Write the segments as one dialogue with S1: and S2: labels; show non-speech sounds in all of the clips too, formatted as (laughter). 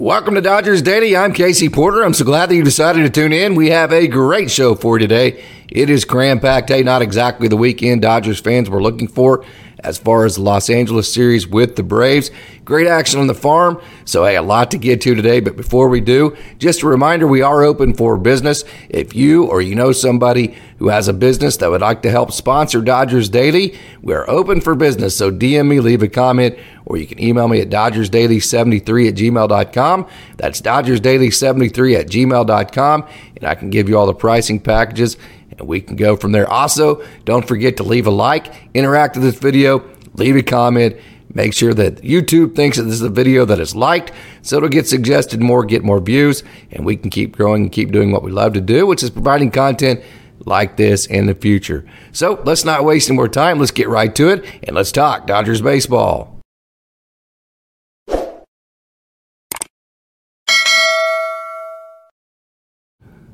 S1: Welcome to Dodgers Daily. I'm Casey Porter. I'm so glad that you decided to tune in. We have a great show for you today. It is cram packed. Hey, not exactly the weekend Dodgers fans were looking for as far as the Los Angeles series with the Braves. Great action on the farm. So, hey, a lot to get to today. But before we do, just a reminder we are open for business. If you or you know somebody who has a business that would like to help sponsor Dodgers Daily, we're open for business. So, DM me, leave a comment, or you can email me at DodgersDaily73 at gmail.com. That's DodgersDaily73 at gmail.com. And I can give you all the pricing packages and we can go from there. Also, don't forget to leave a like, interact with this video, leave a comment. Make sure that YouTube thinks that this is a video that is liked so it'll get suggested more, get more views, and we can keep growing and keep doing what we love to do, which is providing content like this in the future. So let's not waste any more time. Let's get right to it and let's talk Dodgers baseball.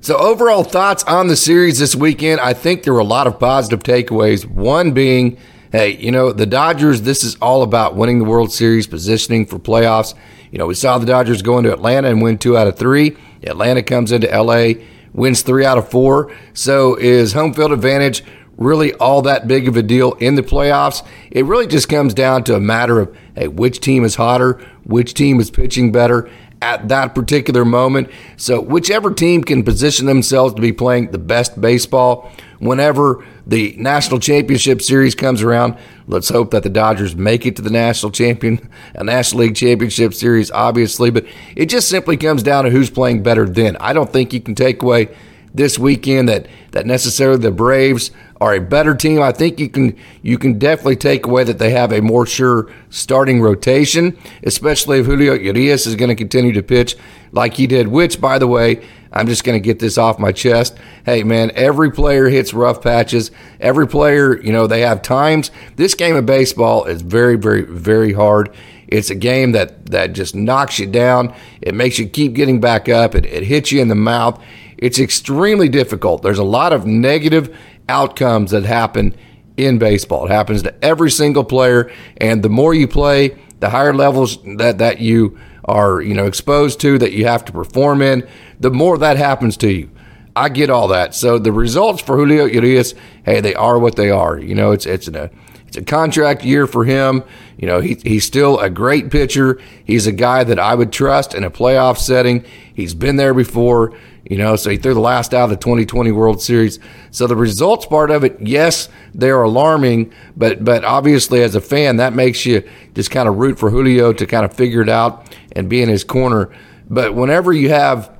S1: So, overall thoughts on the series this weekend, I think there were a lot of positive takeaways. One being, hey, you know, the Dodgers, this is all about winning the World Series, positioning for playoffs. You know, we saw the Dodgers go into Atlanta and win two out of three. Atlanta comes into LA, wins three out of four. So, is home field advantage really all that big of a deal in the playoffs? It really just comes down to a matter of, hey, which team is hotter, which team is pitching better at that particular moment. So, whichever team can position themselves to be playing the best baseball whenever the National Championship Series comes around, let's hope that the Dodgers make it to the National Champion, a National League Championship Series, obviously. But it just simply comes down to who's playing better then. I don't think you can take away this weekend that that necessarily the Braves are a better team. I think you can you can definitely take away that they have a more sure starting rotation, especially if Julio Urias is going to continue to pitch like he did. Which, by the way, I'm just going to get this off my chest. Hey, man, every player hits rough patches. Every player, you know, they have times. This game of baseball is very, very, very hard. It's a game that that just knocks you down. It makes you keep getting back up. It, it hits you in the mouth. It's extremely difficult. There's a lot of negative outcomes that happen in baseball. It happens to every single player, and the more you play, the higher levels that that you are, you know, exposed to that you have to perform in, the more that happens to you. I get all that. So the results for Julio Urias, hey, they are what they are. You know, it's it's a it's a contract year for him. You know, he, he's still a great pitcher. He's a guy that I would trust in a playoff setting. He's been there before. You know, so he threw the last out of the 2020 World Series. So the results part of it, yes, they're alarming, but but obviously as a fan, that makes you just kind of root for Julio to kind of figure it out and be in his corner. But whenever you have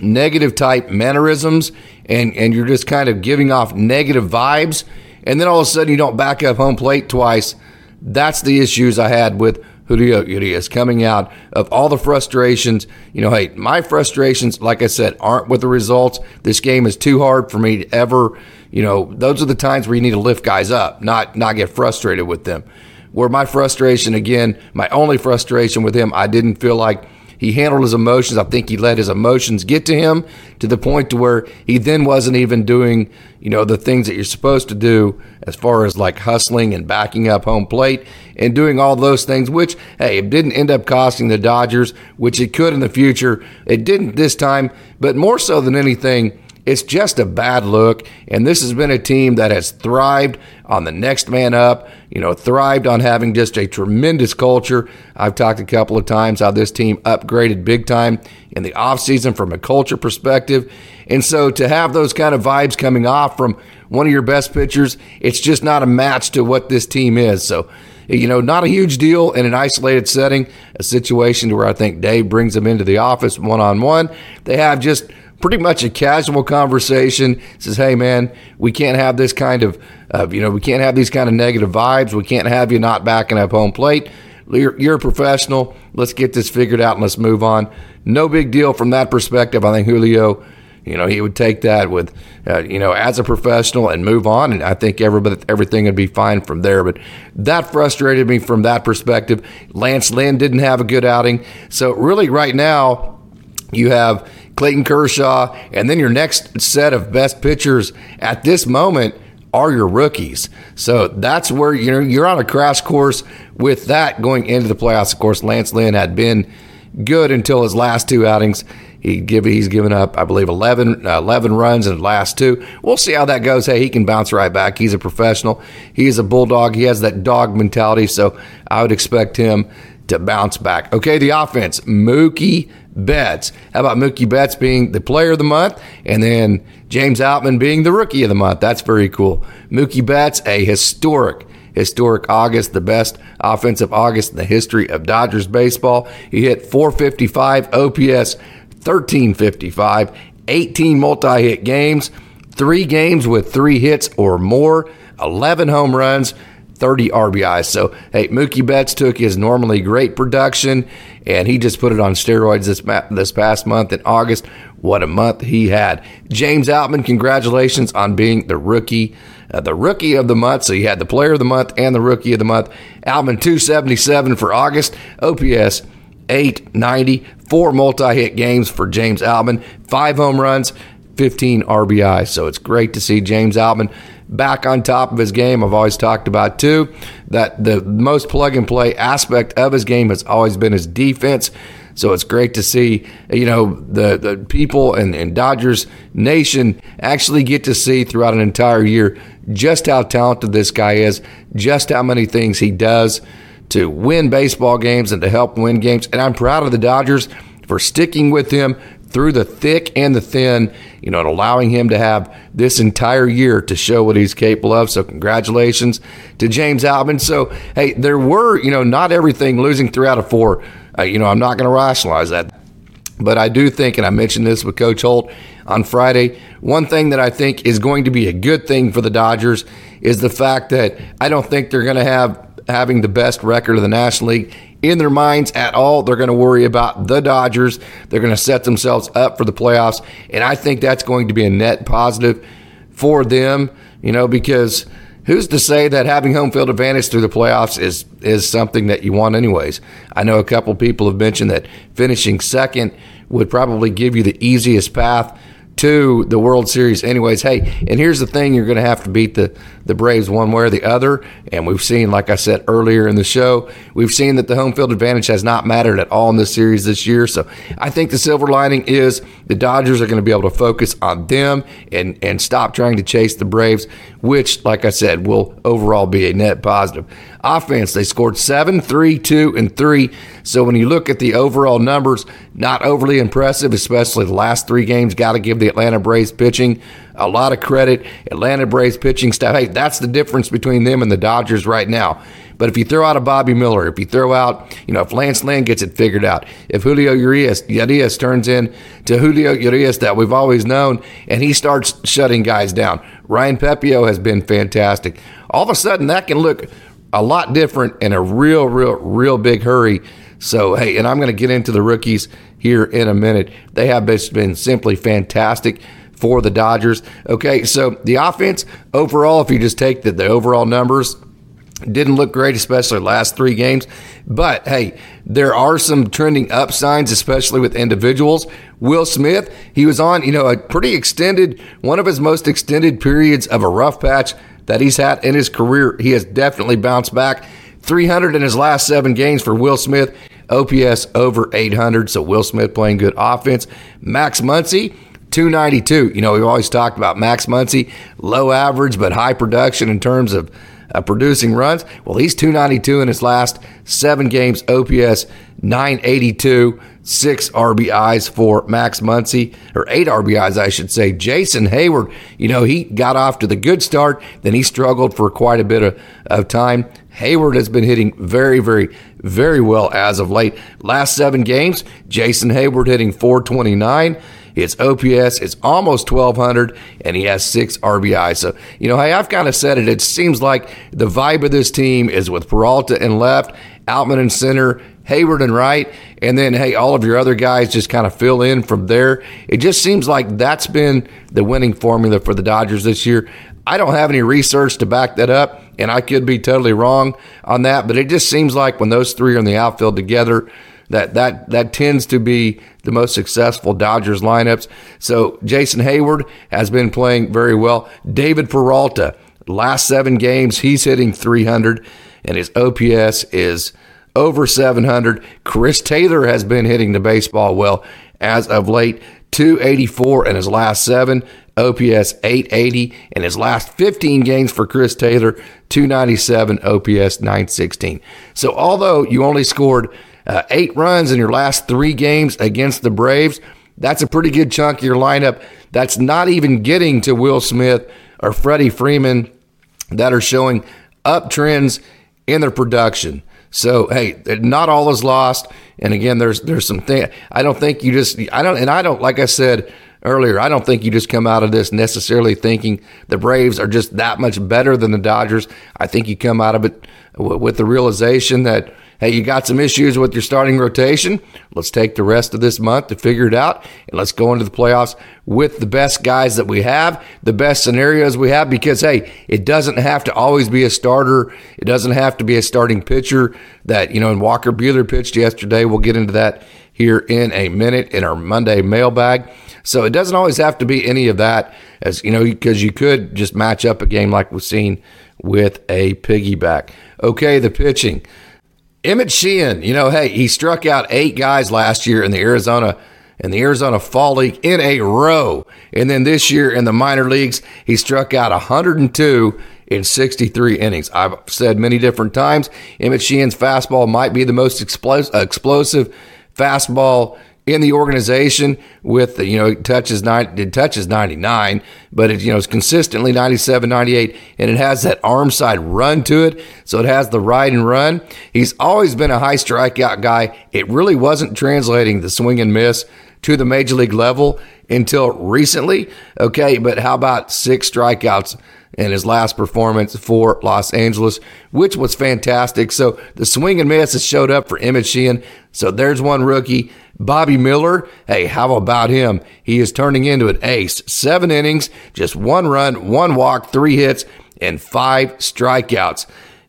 S1: negative type mannerisms and and you're just kind of giving off negative vibes, and then all of a sudden you don't back up home plate twice, that's the issues I had with Julio Urias coming out of all the frustrations. You know, hey, my frustrations, like I said, aren't with the results. This game is too hard for me to ever, you know, those are the times where you need to lift guys up, not not get frustrated with them. Where my frustration, again, my only frustration with him, I didn't feel like he handled his emotions. I think he let his emotions get to him to the point to where he then wasn't even doing, you know, the things that you're supposed to do as far as like hustling and backing up home plate and doing all those things, which, hey, it didn't end up costing the Dodgers, which it could in the future. It didn't this time, but more so than anything, it's just a bad look. And this has been a team that has thrived on the next man up, you know, thrived on having just a tremendous culture. I've talked a couple of times how this team upgraded big time in the offseason from a culture perspective. And so to have those kind of vibes coming off from one of your best pitchers, it's just not a match to what this team is. So, you know, not a huge deal in an isolated setting, a situation where I think Dave brings them into the office one on one. They have just pretty much a casual conversation. Says, "Hey, man, we can't have this kind of, uh, you know, we can't have these kind of negative vibes. We can't have you not backing up home plate. You're, you're a professional. Let's get this figured out and let's move on. No big deal from that perspective. I think Julio." You know, he would take that with, uh, you know, as a professional and move on. And I think everybody, everything would be fine from there. But that frustrated me from that perspective. Lance Lynn didn't have a good outing. So, really, right now, you have Clayton Kershaw, and then your next set of best pitchers at this moment are your rookies. So that's where you're you're on a crash course with that going into the playoffs. Of course, Lance Lynn had been good until his last two outings. He give, he's given up, I believe, 11, uh, 11 runs in the last two. We'll see how that goes. Hey, he can bounce right back. He's a professional. He's a bulldog. He has that dog mentality. So I would expect him to bounce back. Okay, the offense, Mookie Betts. How about Mookie Betts being the player of the month and then James Outman being the rookie of the month? That's very cool. Mookie Betts, a historic historic August, the best offensive August in the history of Dodgers baseball. He hit 455 OPS, 1355, 18 multi hit games, three games with three hits or more, 11 home runs. 30 RBIs. So, hey, Mookie Betts took his normally great production and he just put it on steroids this, this past month in August. What a month he had. James Outman, congratulations on being the rookie. Uh, the rookie of the month. So you had the player of the month and the rookie of the month. Outman 277 for August. OPS 890. Four multi hit games for James Outman. Five home runs, 15 RBI. So it's great to see James Outman back on top of his game. I've always talked about too that the most plug and play aspect of his game has always been his defense. So it's great to see, you know, the, the people and, and Dodgers Nation actually get to see throughout an entire year just how talented this guy is, just how many things he does to win baseball games and to help win games. And I'm proud of the Dodgers for sticking with him through the thick and the thin, you know, and allowing him to have this entire year to show what he's capable of. So, congratulations to James Outman. So, hey, there were, you know, not everything losing three out of four. Uh, you know, I'm not going to rationalize that. But I do think, and I mentioned this with Coach Holt on Friday, one thing that I think is going to be a good thing for the Dodgers is the fact that I don't think they're going to have having the best record of the National League in their minds at all. They're going to worry about the Dodgers. They're going to set themselves up for the playoffs. And I think that's going to be a net positive for them, you know, because who's to say that having home field advantage through the playoffs is is something that you want anyways? I know a couple people have mentioned that finishing second would probably give you the easiest path to the World Series, anyways. Hey, and here's the thing: you're going to have to beat the the Braves one way or the other. And we've seen, like I said earlier in the show, we've seen that the home field advantage has not mattered at all in this series this year. So I think the silver lining is the Dodgers are going to be able to focus on them and and stop trying to chase the Braves, which, like I said, will overall be a net positive. Offense, they scored seven, three, two, and three. So when you look at the overall numbers, not overly impressive, especially the last three games. Got to give the Atlanta Braves pitching a lot of credit. Atlanta Braves pitching staff. Hey, that's the difference between them and the Dodgers right now. But if you throw out a Bobby Miller, if you throw out, you know, if Lance Lynn gets it figured out, if Julio Urias, Urias turns in to Julio Urias that we've always known, and he starts shutting guys down. Ryan Pepiot has been fantastic. All of a sudden, that can look a lot different in a real, real, real big hurry. So, hey, and I'm going to get into the rookies here in a minute. They have been simply fantastic for the Dodgers. Okay, so the offense overall, if you just take the, the overall numbers, didn't look great, especially last three games. But hey, there are some trending up signs, especially with individuals. Will Smith, he was on, you know, a pretty extended, one of his most extended periods of a rough patch that he's had in his career. He has definitely bounced back. 300 in his last seven games for Will Smith. OPS over 800. So Will Smith playing good offense. Max Muncy, 292. You know, we've always talked about Max Muncy, low average but high production in terms of uh, producing runs. Well, he's 292 in his last seven games, OPS 982, six RBIs for Max Muncy, or eight RBIs, I should say. Jason Heyward, you know, he got off to the good start, then he struggled for quite a bit of, of time. Heyward has been hitting very, very, very well as of late. Last seven games, Jason Heyward hitting 429. His OPS is almost 1,200, and he has six RBI. So, you know, hey, I've kind of said it. It seems like the vibe of this team is with Peralta in left, Outman in center, Heyward and right, and then, hey, all of your other guys just kind of fill in from there. It just seems like that's been the winning formula for the Dodgers this year. I don't have any research to back that up, and I could be totally wrong on that, but it just seems like when those three are in the outfield together, that that that tends to be the most successful Dodgers lineups. So Jason Heyward has been playing very well. David Peralta, last seven games, he's hitting 300, and his OPS is over 700. Chris Taylor has been hitting the baseball well as of late. 284 in his last seven, OPS 880 in his last 15 games for Chris Taylor, 297, OPS 916. So although you only scored uh, eight runs in your last three games against the Braves, that's a pretty good chunk of your lineup. That's not even getting to Will Smith or Freddie Freeman that are showing uptrends in their production. So hey, not all is lost. And again, there's there's some thing. I don't think you just I don't and I don't like I said earlier. I don't think you just come out of this necessarily thinking the Braves are just that much better than the Dodgers. I think you come out of it with the realization that hey, you got some issues with your starting rotation. Let's take the rest of this month to figure it out, and let's go into the playoffs with the best guys that we have, the best scenarios we have, because, hey, it doesn't have to always be a starter. It doesn't have to be a starting pitcher that, you know, and Walker Buehler pitched yesterday. We'll get into that here in a minute in our Monday mailbag. So it doesn't always have to be any of that, as you know, because you could just match up a game like we've seen with a piggyback. Okay, the pitching. Emmet Sheehan, you know, hey, he struck out eight guys last year in the Arizona in the Arizona Fall League in a row. And then this year in the minor leagues, he struck out 102 in 63 innings. I've said many different times, Emmet Sheehan's fastball might be the most explosive fastball in the organization with you know touches nine it touches 99 but it you know it's consistently 97 98 and it has that arm side run to it so it has the ride and run. He's always been a high strikeout guy. It really wasn't translating the swing and miss to the major league level until recently okay but how about six strikeouts in his last performance for Los Angeles, which was fantastic. So the swing and miss has showed up for Emmet Sheehan. So there's one rookie. Bobby Miller, hey, how about him? He is turning into an ace. Seven innings, just one run, one walk, three hits, and five strikeouts.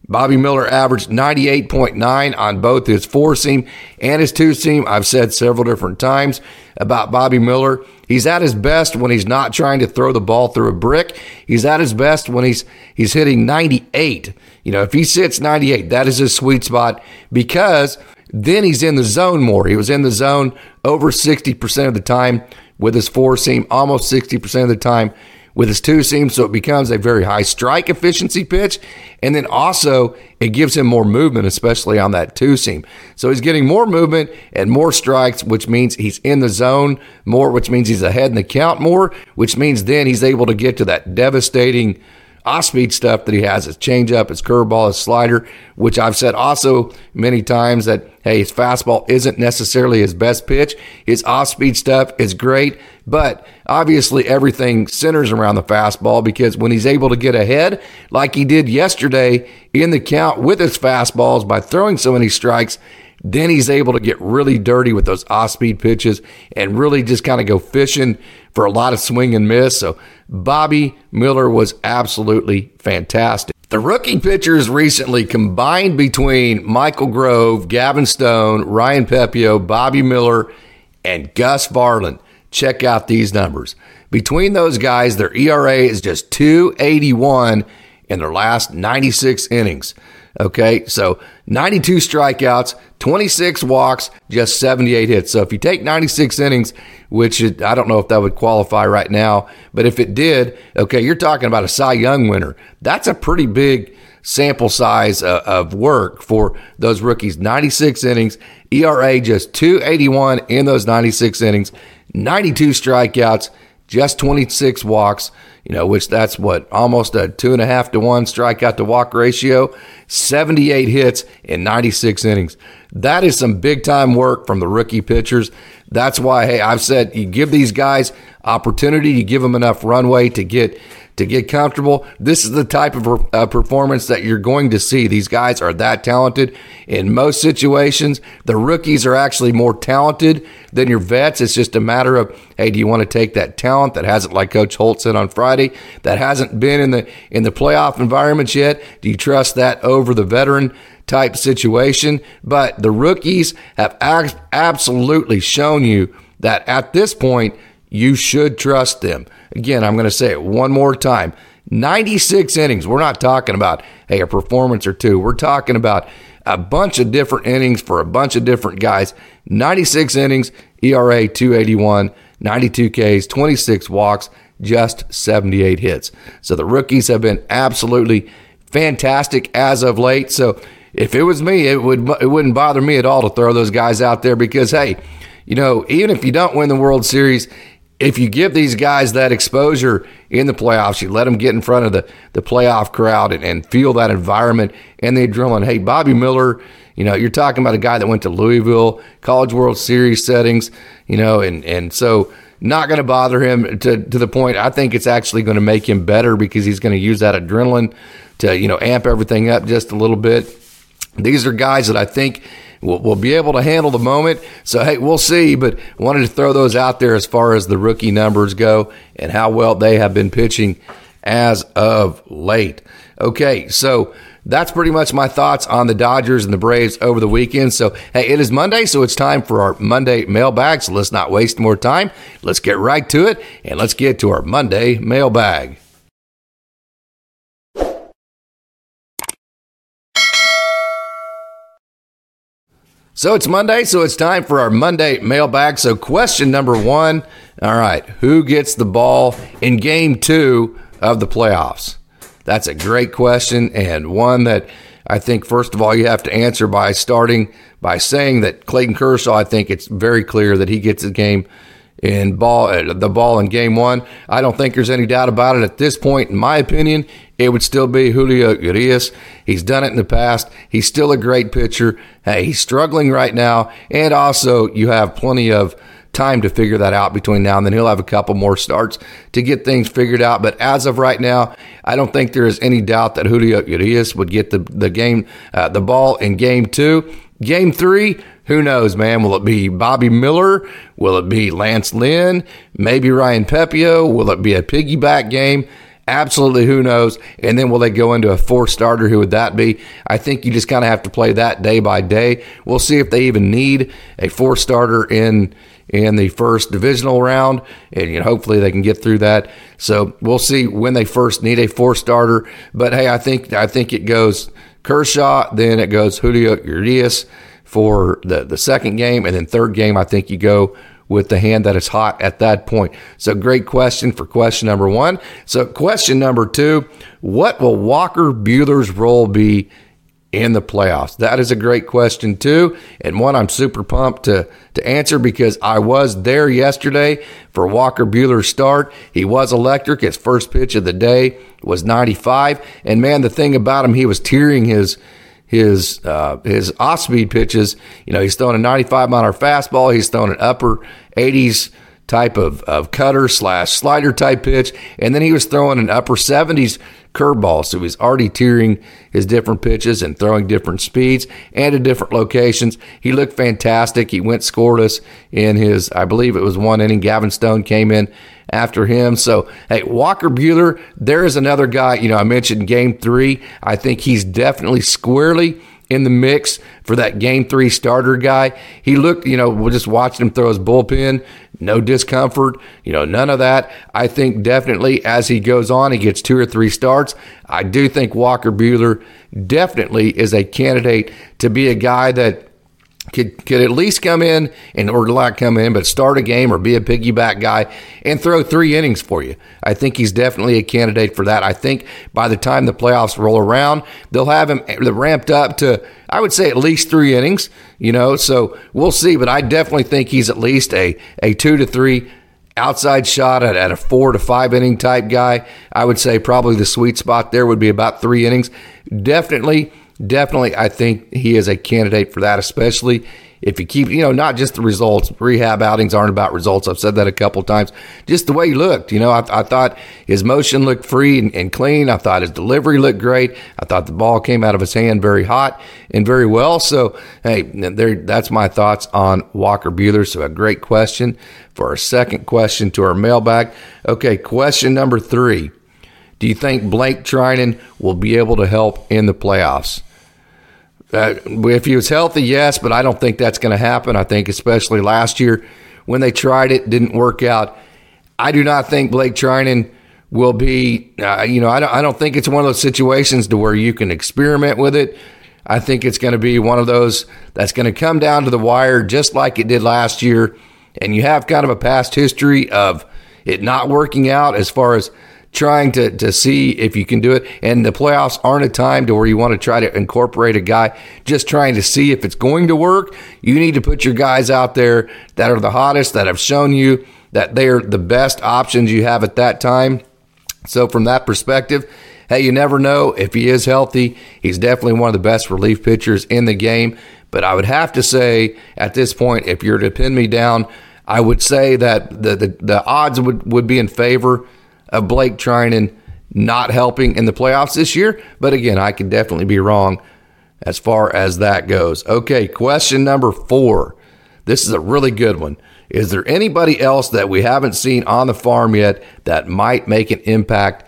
S1: Bobby Miller averaged 98.9 on both his four seam and his two seam. I've said several different times about Bobby Miller. He's at his best when he's not trying to throw the ball through a brick. He's at his best when he's he's hitting 98. You know, if he sits 98, that is his sweet spot because then he's in the zone more. He was in the zone over 60% of the time with his four seam, almost 60% of the time with his two seam. So it becomes a very high strike efficiency pitch. And then also it gives him more movement, especially on that two seam. So he's getting more movement and more strikes, which means he's in the zone more, which means he's ahead in the count more, which means then he's able to get to that devastating off speed stuff that he has his changeup, his curveball, his slider, which I've said also many times that, hey, his fastball isn't necessarily his best pitch. His off speed stuff is great, but obviously everything centers around the fastball because when he's able to get ahead, like he did yesterday in the count with his fastballs by throwing so many strikes, then he's able to get really dirty with those off speed pitches and really just kind of go fishing for a lot of swing and miss. So Bobby Miller was absolutely fantastic. The rookie pitchers recently combined between Michael Grove, Gavin Stone, Ryan Pepiot, Bobby Miller, and Gus Varland. Check out these numbers. Between those guys, their ERA is just 281 in their last 96 innings. Okay, so 92 strikeouts, 26 walks, just 78 hits. So if you take 96 innings, which it, I don't know if that would qualify right now, but if it did, okay, you're talking about a Cy Young winner. That's a pretty big sample size uh, of work for those rookies. 96 innings, ERA just 281 in those 96 innings, 92 strikeouts, just 26 walks you know, which that's what almost a two and a half to one strikeout to walk ratio, 78 hits in 96 innings. That is some big time work from the rookie pitchers. That's why, hey, I've said you give these guys opportunity, you give them enough runway to get to get comfortable. This is the type of uh, performance that you're going to see. These guys are that talented. In most situations, the rookies are actually more talented than your vets. It's just a matter of, hey, do you want to take that talent that hasn't, like Coach Holt said on Friday, that hasn't been in the in the playoff environments yet? Do you trust that over the veteran? type situation, but the rookies have absolutely shown you that at this point, you should trust them. Again, I'm going to say it one more time 96 innings. We're not talking about, hey, a performance or two. We're talking about a bunch of different innings for a bunch of different guys. 96 innings, ERA 281, 92 Ks, 26 walks, just 78 hits. So the rookies have been absolutely fantastic as of late. So if it was me, it would it wouldn't bother me at all to throw those guys out there because hey, you know, even if you don't win the World Series, if you give these guys that exposure in the playoffs, you let them get in front of the, the playoff crowd and, and feel that environment and the adrenaline. Hey, Bobby Miller, you know, you're talking about a guy that went to Louisville, College World Series settings, you know, and, and so not going to bother him to, to the point I think it's actually going to make him better because he's going to use that adrenaline to, you know, amp everything up just a little bit. These are guys that I think will, will be able to handle the moment. So, hey, we'll see. But wanted to throw those out there as far as the rookie numbers go and how well they have been pitching as of late. Okay, so that's pretty much my thoughts on the Dodgers and the Braves over the weekend. So, hey, it is Monday, so it's time for our Monday mailbag. So let's not waste more time. Let's get right to it and let's get to our Monday mailbag. So it's Monday, so it's time for our Monday mailbag. So, question number one All right, who gets the ball in game two of the playoffs? That's a great question, and one that I think, first of all, you have to answer by starting by saying that Clayton Kershaw, I think it's very clear that he gets the game in ball uh, the ball in game one. I don't think there's any doubt about it at this point. In my opinion, it would still be Julio Urias. He's done it in the past. He's still a great pitcher. Hey, he's struggling right now, and also you have plenty of time to figure that out between now and then. He'll have a couple more starts to get things figured out. But as of right now, I don't think there is any doubt that Julio Urias would get the the game uh, the ball in game two. Game three, who knows, man? Will it be Bobby Miller? Will it be Lance Lynn? Maybe Ryan Pepiot? Will it be a piggyback game? Absolutely, who knows? And then will they go into a four starter? Who would that be? I think you just kind of have to play that day by day. We'll see if they even need a four starter in in the first divisional round, and you know, hopefully they can get through that. So we'll see when they first need a four starter. But hey, I think I think it goes Kershaw, then it goes Julio Urias for the, the second game. And then third game, I think you go with the hand that is hot at that point. So great question for question number one. So question number two, what will Walker Buehler's role be in the playoffs? That is a great question too, and one I'm super pumped to to answer because I was there yesterday for Walker Buehler's start. He was electric. His first pitch of the day was 95, and man, the thing about him, he was tearing his his uh, his off speed pitches. You know, he's throwing a 95 mile an hour fastball. He's throwing an upper 80s type of, of cutter slash slider type pitch, and then he was throwing an upper 70s curveball. So he's already tearing his different pitches and throwing different speeds and at different locations. He looked fantastic. He went scoreless in his, I believe it was one inning. Gavin Stone came in after him. So, hey, Walker Buehler, there is another guy. You know, I mentioned game three. I think he's definitely squarely in the mix for that game three starter guy. He looked, you know, we're just watching him throw his bullpen, no discomfort, you know, none of that. I think definitely as he goes on, he gets two or three starts. I do think Walker Buehler definitely is a candidate to be a guy that could could at least come in and or not come in, but start a game or be a piggyback guy and throw three innings for you. I think he's definitely a candidate for that. I think by the time the playoffs roll around, they'll have him ramped up to I would say at least three innings. You know, so we'll see. But I definitely think he's at least a a two to three outside shot at, at a four to five inning type guy. I would say probably the sweet spot there would be about three innings. Definitely definitely, I think he is a candidate for that, especially if you keep, you know, not just the results. Rehab outings aren't about results. I've said that a couple times. Just the way he looked, you know, I, I thought his motion looked free and, and, clean. I thought his delivery looked great. I thought the ball came out of his hand very hot and very well. So, hey, there, that's my thoughts on Walker Buehler. So, a great question for our second question to our mailbag. Okay, question number three. Do you think Blake Treinen will be able to help in the playoffs? Uh, if he was healthy, yes, but I don't think that's going to happen. I think, especially last year when they tried it, didn't work out. I do not think Blake Treinen will be. Uh, you know, I don't. I don't think it's one of those situations to where you can experiment with it. I think it's going to be one of those that's going to come down to the wire just like it did last year. And you have kind of a past history of it not working out as far as trying to, to see if you can do it. And the playoffs aren't a time to where you want to try to incorporate a guy just trying to see if it's going to work. You need to put your guys out there that are the hottest, that have shown you that they're the best options you have at that time. So, from that perspective, hey, you never know if he is healthy. He's definitely one of the best relief pitchers in the game. But I would have to say at this point, if you're to pin me down, I would say that the, the, the odds would, would be in favor of Blake Treinen not helping in the playoffs this year. But again, I could definitely be wrong as far as that goes. Okay, question number four. This is a really good one. Is there anybody else that we haven't seen on the farm yet that might make an impact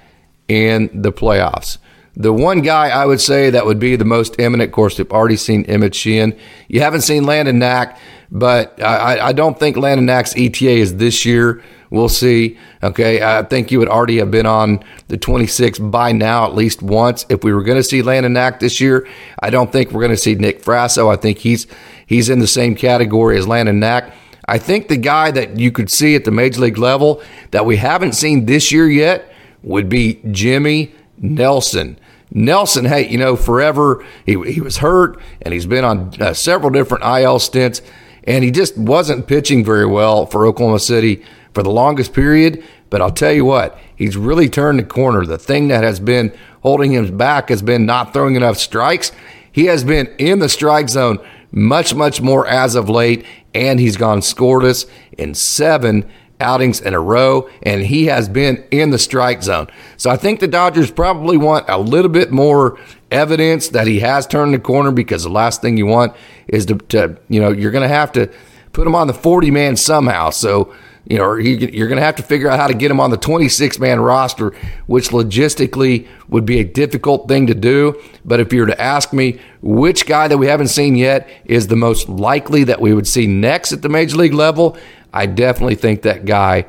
S1: in the playoffs? The one guy I would say that would be the most imminent, of course, we've already seen Emmet Sheehan. You haven't seen Landon Knack, but I, I don't think Landon Knack's ETA is this year. We'll see. Okay. I think you would already have been on the 26 by now at least once. If we were going to see Landon Knack this year, I don't think we're going to see Nick Frasso. I think he's he's in the same category as Landon Knack. I think the guy that you could see at the major league level that we haven't seen this year yet would be Jimmy Nelson. Nelson, hey, you know, forever he, he was hurt and he's been on uh, several different IL stints and he just wasn't pitching very well for Oklahoma City for the longest period. But I'll tell you what, he's really turned the corner. The thing that has been holding him back has been not throwing enough strikes. He has been in the strike zone much, much more as of late, and he's gone scoreless in seven outings in a row, and he has been in the strike zone. So I think the Dodgers probably want a little bit more evidence that he has turned the corner because the last thing you want is to, to you know, you're going to have to put him on the 40 man somehow. So, you know, you're going to have to figure out how to get him on the 26 man roster, which logistically would be a difficult thing to do. But if you were to ask me which guy that we haven't seen yet is the most likely that we would see next at the major league level, I definitely think that guy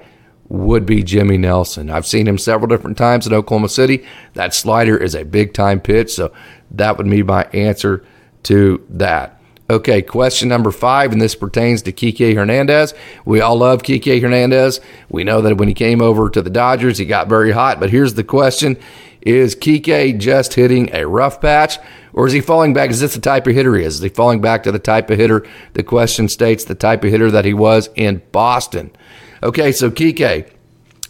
S1: would be Jimmy Nelson. I've seen him several different times in Oklahoma City. That slider is a big time pitch. So that would be my answer to that. Okay, question number five, and this pertains to Kike Hernandez. We all love Kike Hernandez. We know that when he came over to the Dodgers, he got very hot. But here's the question Is Kike just hitting a rough patch, or is he falling back? Is this the type of hitter he is? Is he falling back to the type of hitter the question states, the type of hitter that he was in Boston? Okay, so Kike,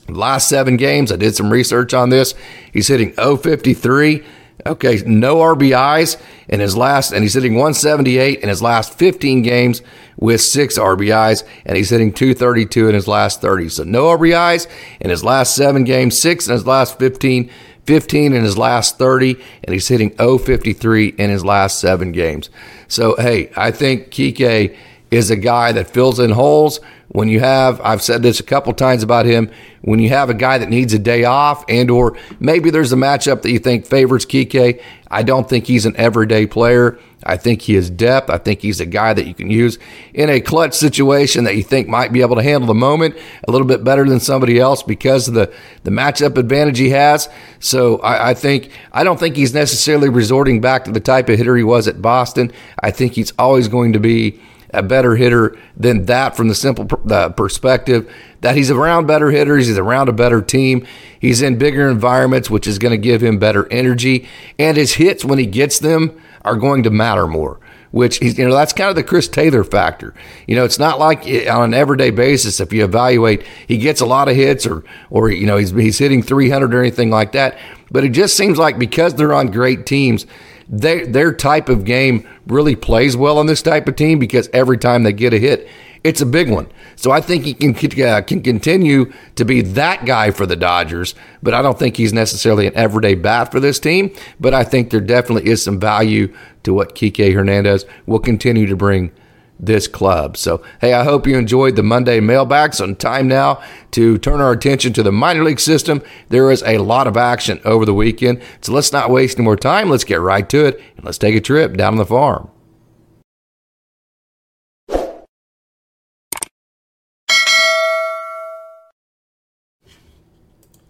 S1: last seven games, I did some research on this. He's hitting 053. Okay, no RBIs in his last, and he's hitting 178 in his last 15 games with six RBIs, and he's hitting 232 in his last 30. So no RBIs in his last seven games, six in his last 15, 15 in his last 30, and he's hitting 053 in his last seven games. So, hey, I think Kike is a guy that fills in holes. When you have I've said this a couple times about him when you have a guy that needs a day off and or maybe there's a matchup that you think favors Kike I don't think he's an everyday player. I think he has depth. I think he's a guy that you can use in a clutch situation that you think might be able to handle the moment a little bit better than somebody else because of the the matchup advantage he has. So I, I think I don't think he's necessarily resorting back to the type of hitter he was at Boston. I think he's always going to be a better hitter than that from the simple perspective that he's around better hitters, he's around a better team, he's in bigger environments, which is going to give him better energy, and his hits when he gets them are going to matter more. Which you know, that's kind of the Chris Taylor factor. You know, it's not like eh, on an everyday basis. If you evaluate, he gets a lot of hits, or, or you know, he's he's hitting 300 or anything like that. But it just seems like because they're on great teams, they, their type of game really plays well on this type of team because every time they get a hit, it's a big one. So I think he can uh, can continue to be that guy for the Dodgers, but I don't think he's necessarily an everyday bat for this team. But I think there definitely is some value to what Kike Hernandez will continue to bring this club. So, hey, I hope you enjoyed the Monday mailbag. On time now to turn our attention to the minor league system. There is a lot of action over the weekend. So, let's not waste any more time. Let's get right to it and let's take a trip down on the farm.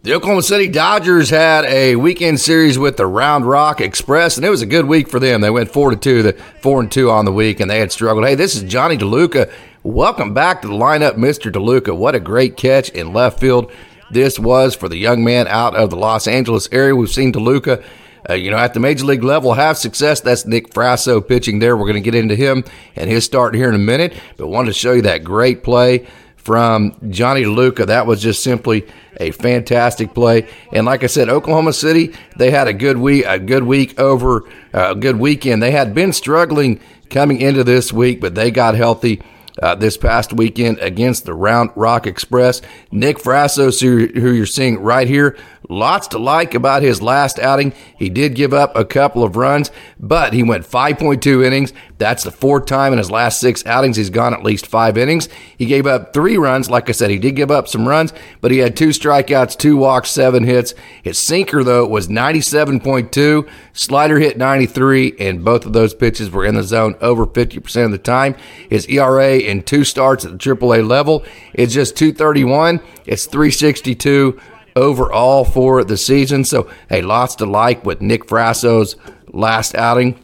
S1: The Oklahoma City Dodgers had a weekend series with the Round Rock Express, and it was a good week for them. They went four to two, the four and two on the week, and they had struggled. Hey, this is Jonny DeLuca. Welcome back to the lineup, Mr. DeLuca. What a great catch in left field this was for the young man out of the Los Angeles area. We've seen DeLuca, uh, you know, at the major league level have success. That's Nick Frasso pitching there. We're going to get into him and his start here in a minute, but wanted to show you that great play from Johnny Luca. That was just simply a fantastic play. And like I said, Oklahoma City, they had a good week, a good week over uh, a good weekend. They had been struggling coming into this week, but they got healthy uh, this past weekend against the Round Rock Express. Nick Frassos, who you're seeing right here, lots to like about his last outing. He did give up a couple of runs, but he went 5.2 innings. That's the fourth time in his last six outings he's gone at least five innings. He gave up three runs. Like I said, he did give up some runs, but he had two strikeouts, two walks, seven hits. His sinker, though, was 97.2. Slider hit 93, and both of those pitches were in the zone over 50% of the time. His ERA in two starts at the AAA level is just 231. It's 362 overall for the season. So, hey, lots to like with Nick Frasso's last outing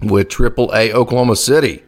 S1: with AAA Oklahoma City.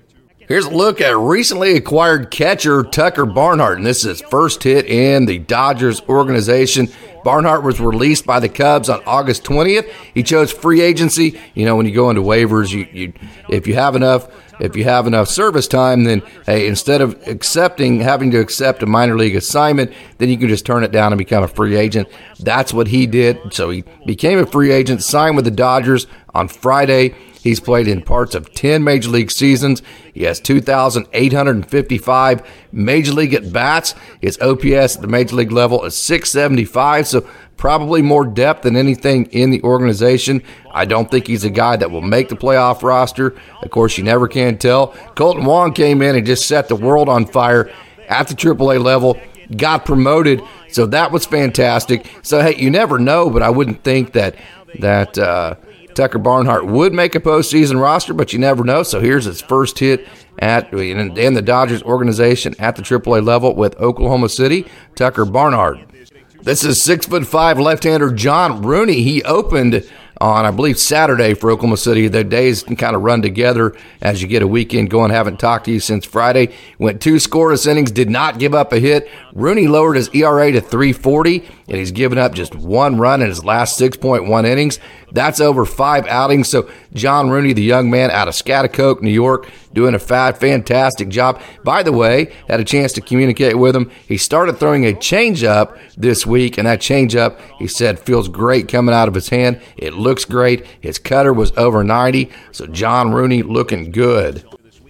S1: Here's a look at recently acquired catcher Tucker Barnhart, and this is his first hit in the Dodgers organization. Barnhart was released by the Cubs on August 20th. He chose free agency. You know, when you go into waivers, you, you if you have enough if you have enough service time, then hey, instead of accepting having to accept a minor league assignment, then you can just turn it down and become a free agent. That's what he did. So he became a free agent, signed with the Dodgers on Friday. He's played in parts of 10 major league seasons. He has 2,855 major league at bats. His OPS at the major league level is 675. So probably more depth than anything in the organization. I don't think he's a guy that will make the playoff roster. Of course, you never can tell. Kolten Wong came in and just set the world on fire at the AAA level, got promoted, so that was fantastic. So hey, you never know, but I wouldn't think that that uh, Tucker Barnhart would make a postseason roster, but you never know. So here's his first hit at in the Dodgers organization at the AAA level with Oklahoma City. Tucker Barnhart. This is six foot five left-hander John Rooney. He opened on, I believe, Saturday for Oklahoma City. The days can kind of run together as you get a weekend going. Haven't talked to you since Friday. Went two scoreless innings, did not give up a hit. Rooney lowered his ERA to 340, and he's given up just one run in his last 6.1 innings. That's over five outings. So John Rooney, the young man out of Schaghticoke, New York, doing a fantastic job. By the way, had a chance to communicate with him. He started throwing a changeup this week, and that changeup, he said, feels great coming out of his hand. It looks great. His cutter was over 90. So John Rooney looking good.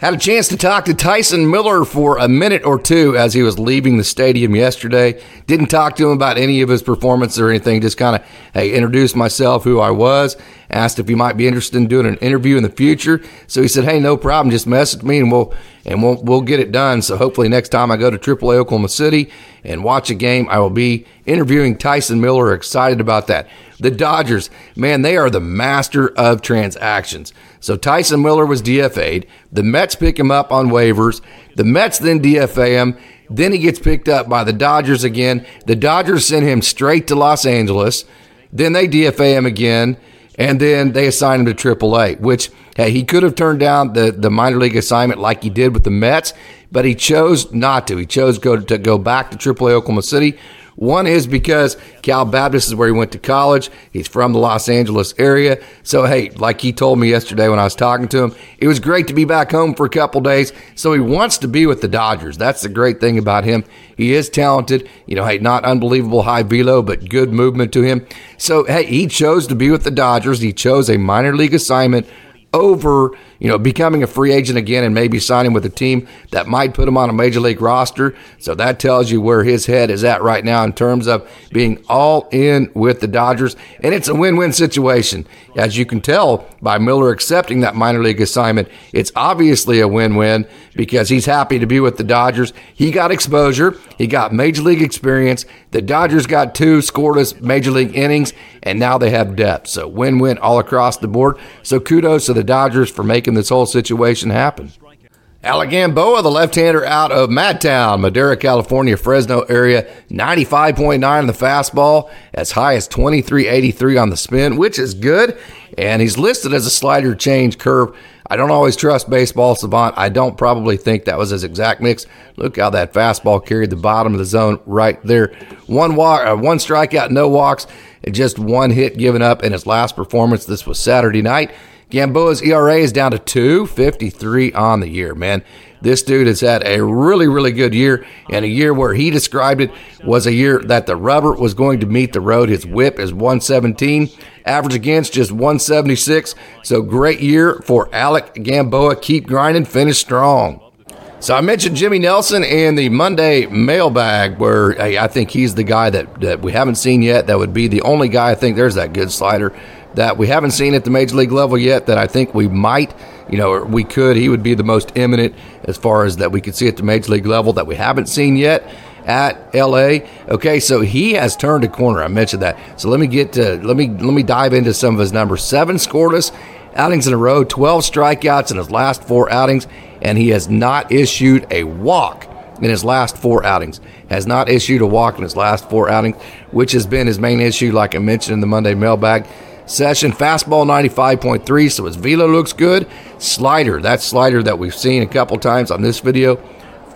S1: Had a chance to talk to Tyson Miller for a minute or two as he was leaving the stadium yesterday. Didn't talk to him about any of his performance or anything. Just kind of hey, introduced myself, who I was, asked if he might be interested in doing an interview in the future. So he said, "Hey, no problem. Just message me and we'll and we'll we'll get it done." So hopefully next time I go to AAA Oklahoma City and watch a game, I will be interviewing Tyson Miller. Excited about that. The Dodgers, man, they are the master of transactions. So Tyson Miller was DFA'd. The Mets pick him up on waivers. The Mets then DFA him. Then he gets picked up by the Dodgers again. The Dodgers send him straight to Los Angeles. Then they DFA him again. And then they assign him to AAA, which, hey, he could have turned down the, the minor league assignment like he did with the Mets, but he chose not to. He chose go to go back to AAA Oklahoma City, one is because Cal Baptist is where he went to college. He's from the Los Angeles area. So, hey, like he told me yesterday when I was talking to him, it was great to be back home for a couple days. So he wants to be with the Dodgers. That's the great thing about him. He is talented. You know, hey, not unbelievable high velo, but good movement to him. So, hey, he chose to be with the Dodgers. He chose a minor league assignment over, you know, becoming a free agent again and maybe signing with a team that might put him on a major league roster. So that tells you where his head is at right now in terms of being all in with the Dodgers. And it's a win win situation. As you can tell by Miller accepting that minor league assignment, it's obviously a win win because he's happy to be with the Dodgers. He got exposure, he got major league experience. The Dodgers got two scoreless major league innings, and now they have depth. So win win all across the board. So kudos to the Dodgers for making this whole situation happen. Alec Gamboa, the left-hander out of Madtown, Madera, California, Fresno area, 95.9 on the fastball, as high as 23.83 on the spin, which is good. And he's listed as a slider change curve. I don't always trust baseball savant. I don't probably think that was his exact mix. Look how that fastball carried the bottom of the zone right there. One walk, uh, one strikeout, no walks, and just one hit given up in his last performance. This was Saturday night. Gamboa's ERA is down to 253 on the year, man. This dude has had a really, really good year, and a year where he described it was a year that the rubber was going to meet the road. His whip is 117, average against just 176. So great year for Alec Gamboa. Keep grinding, finish strong. So I mentioned Jimmy Nelson in the Monday mailbag, where I think he's the guy that, that we haven't seen yet. That would be the only guy I think there's that good slider that we haven't seen at the major league level yet that I think we might, you know, we could. He would be the most imminent as far as that we could see at the major league level that we haven't seen yet at LA. Okay, so he has turned a corner. I mentioned that. So let me get to let me let me dive into some of his numbers. Seven scoreless outings in a row, 12 strikeouts in his last four outings, and he has not issued a walk in his last four outings. Has not issued a walk in his last four outings, which has been his main issue, like I mentioned in the Monday mailbag session. Fastball 95.3, so his velo looks good. Slider, that slider that we've seen a couple times on this video,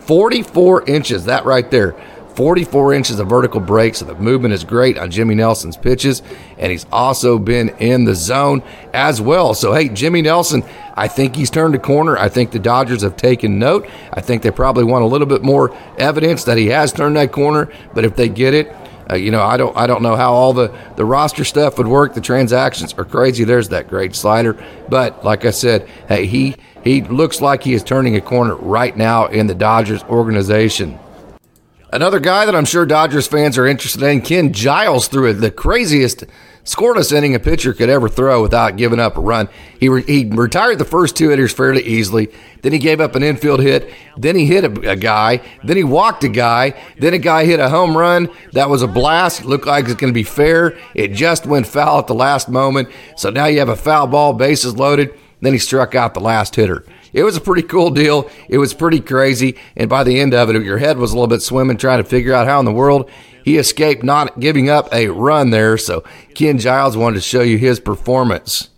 S1: 44 inches, that right there. 44 inches of vertical break, so the movement is great on Jimmy Nelson's pitches, and he's also been in the zone as well. So, hey, Jimmy Nelson, I think he's turned a corner. I think the Dodgers have taken note. I think they probably want a little bit more evidence that he has turned that corner, but if they get it, uh, you know, I don't I don't know how all the, the roster stuff would work. The transactions are crazy. There's that great slider. But like I said, hey, he he looks like he is turning a corner right now in the Dodgers organization. Another guy that I'm sure Dodgers fans are interested in, Ken Giles, threw it. the craziest scoreless inning a pitcher could ever throw without giving up a run. He, re- he retired the first two hitters fairly easily. Then he gave up an infield hit. Then he hit a, a, guy. Then he walked a guy. Then a guy hit a home run. That was a blast. It looked like it's going to be fair. It just went foul at the last moment. So now you have a foul ball, bases loaded. Then he struck out the last hitter. It was a pretty cool deal. It was pretty crazy. And by the end of it, your head was a little bit swimming trying to figure out how in the world he escaped not giving up a run there. So Ken Giles wanted to show you his performance.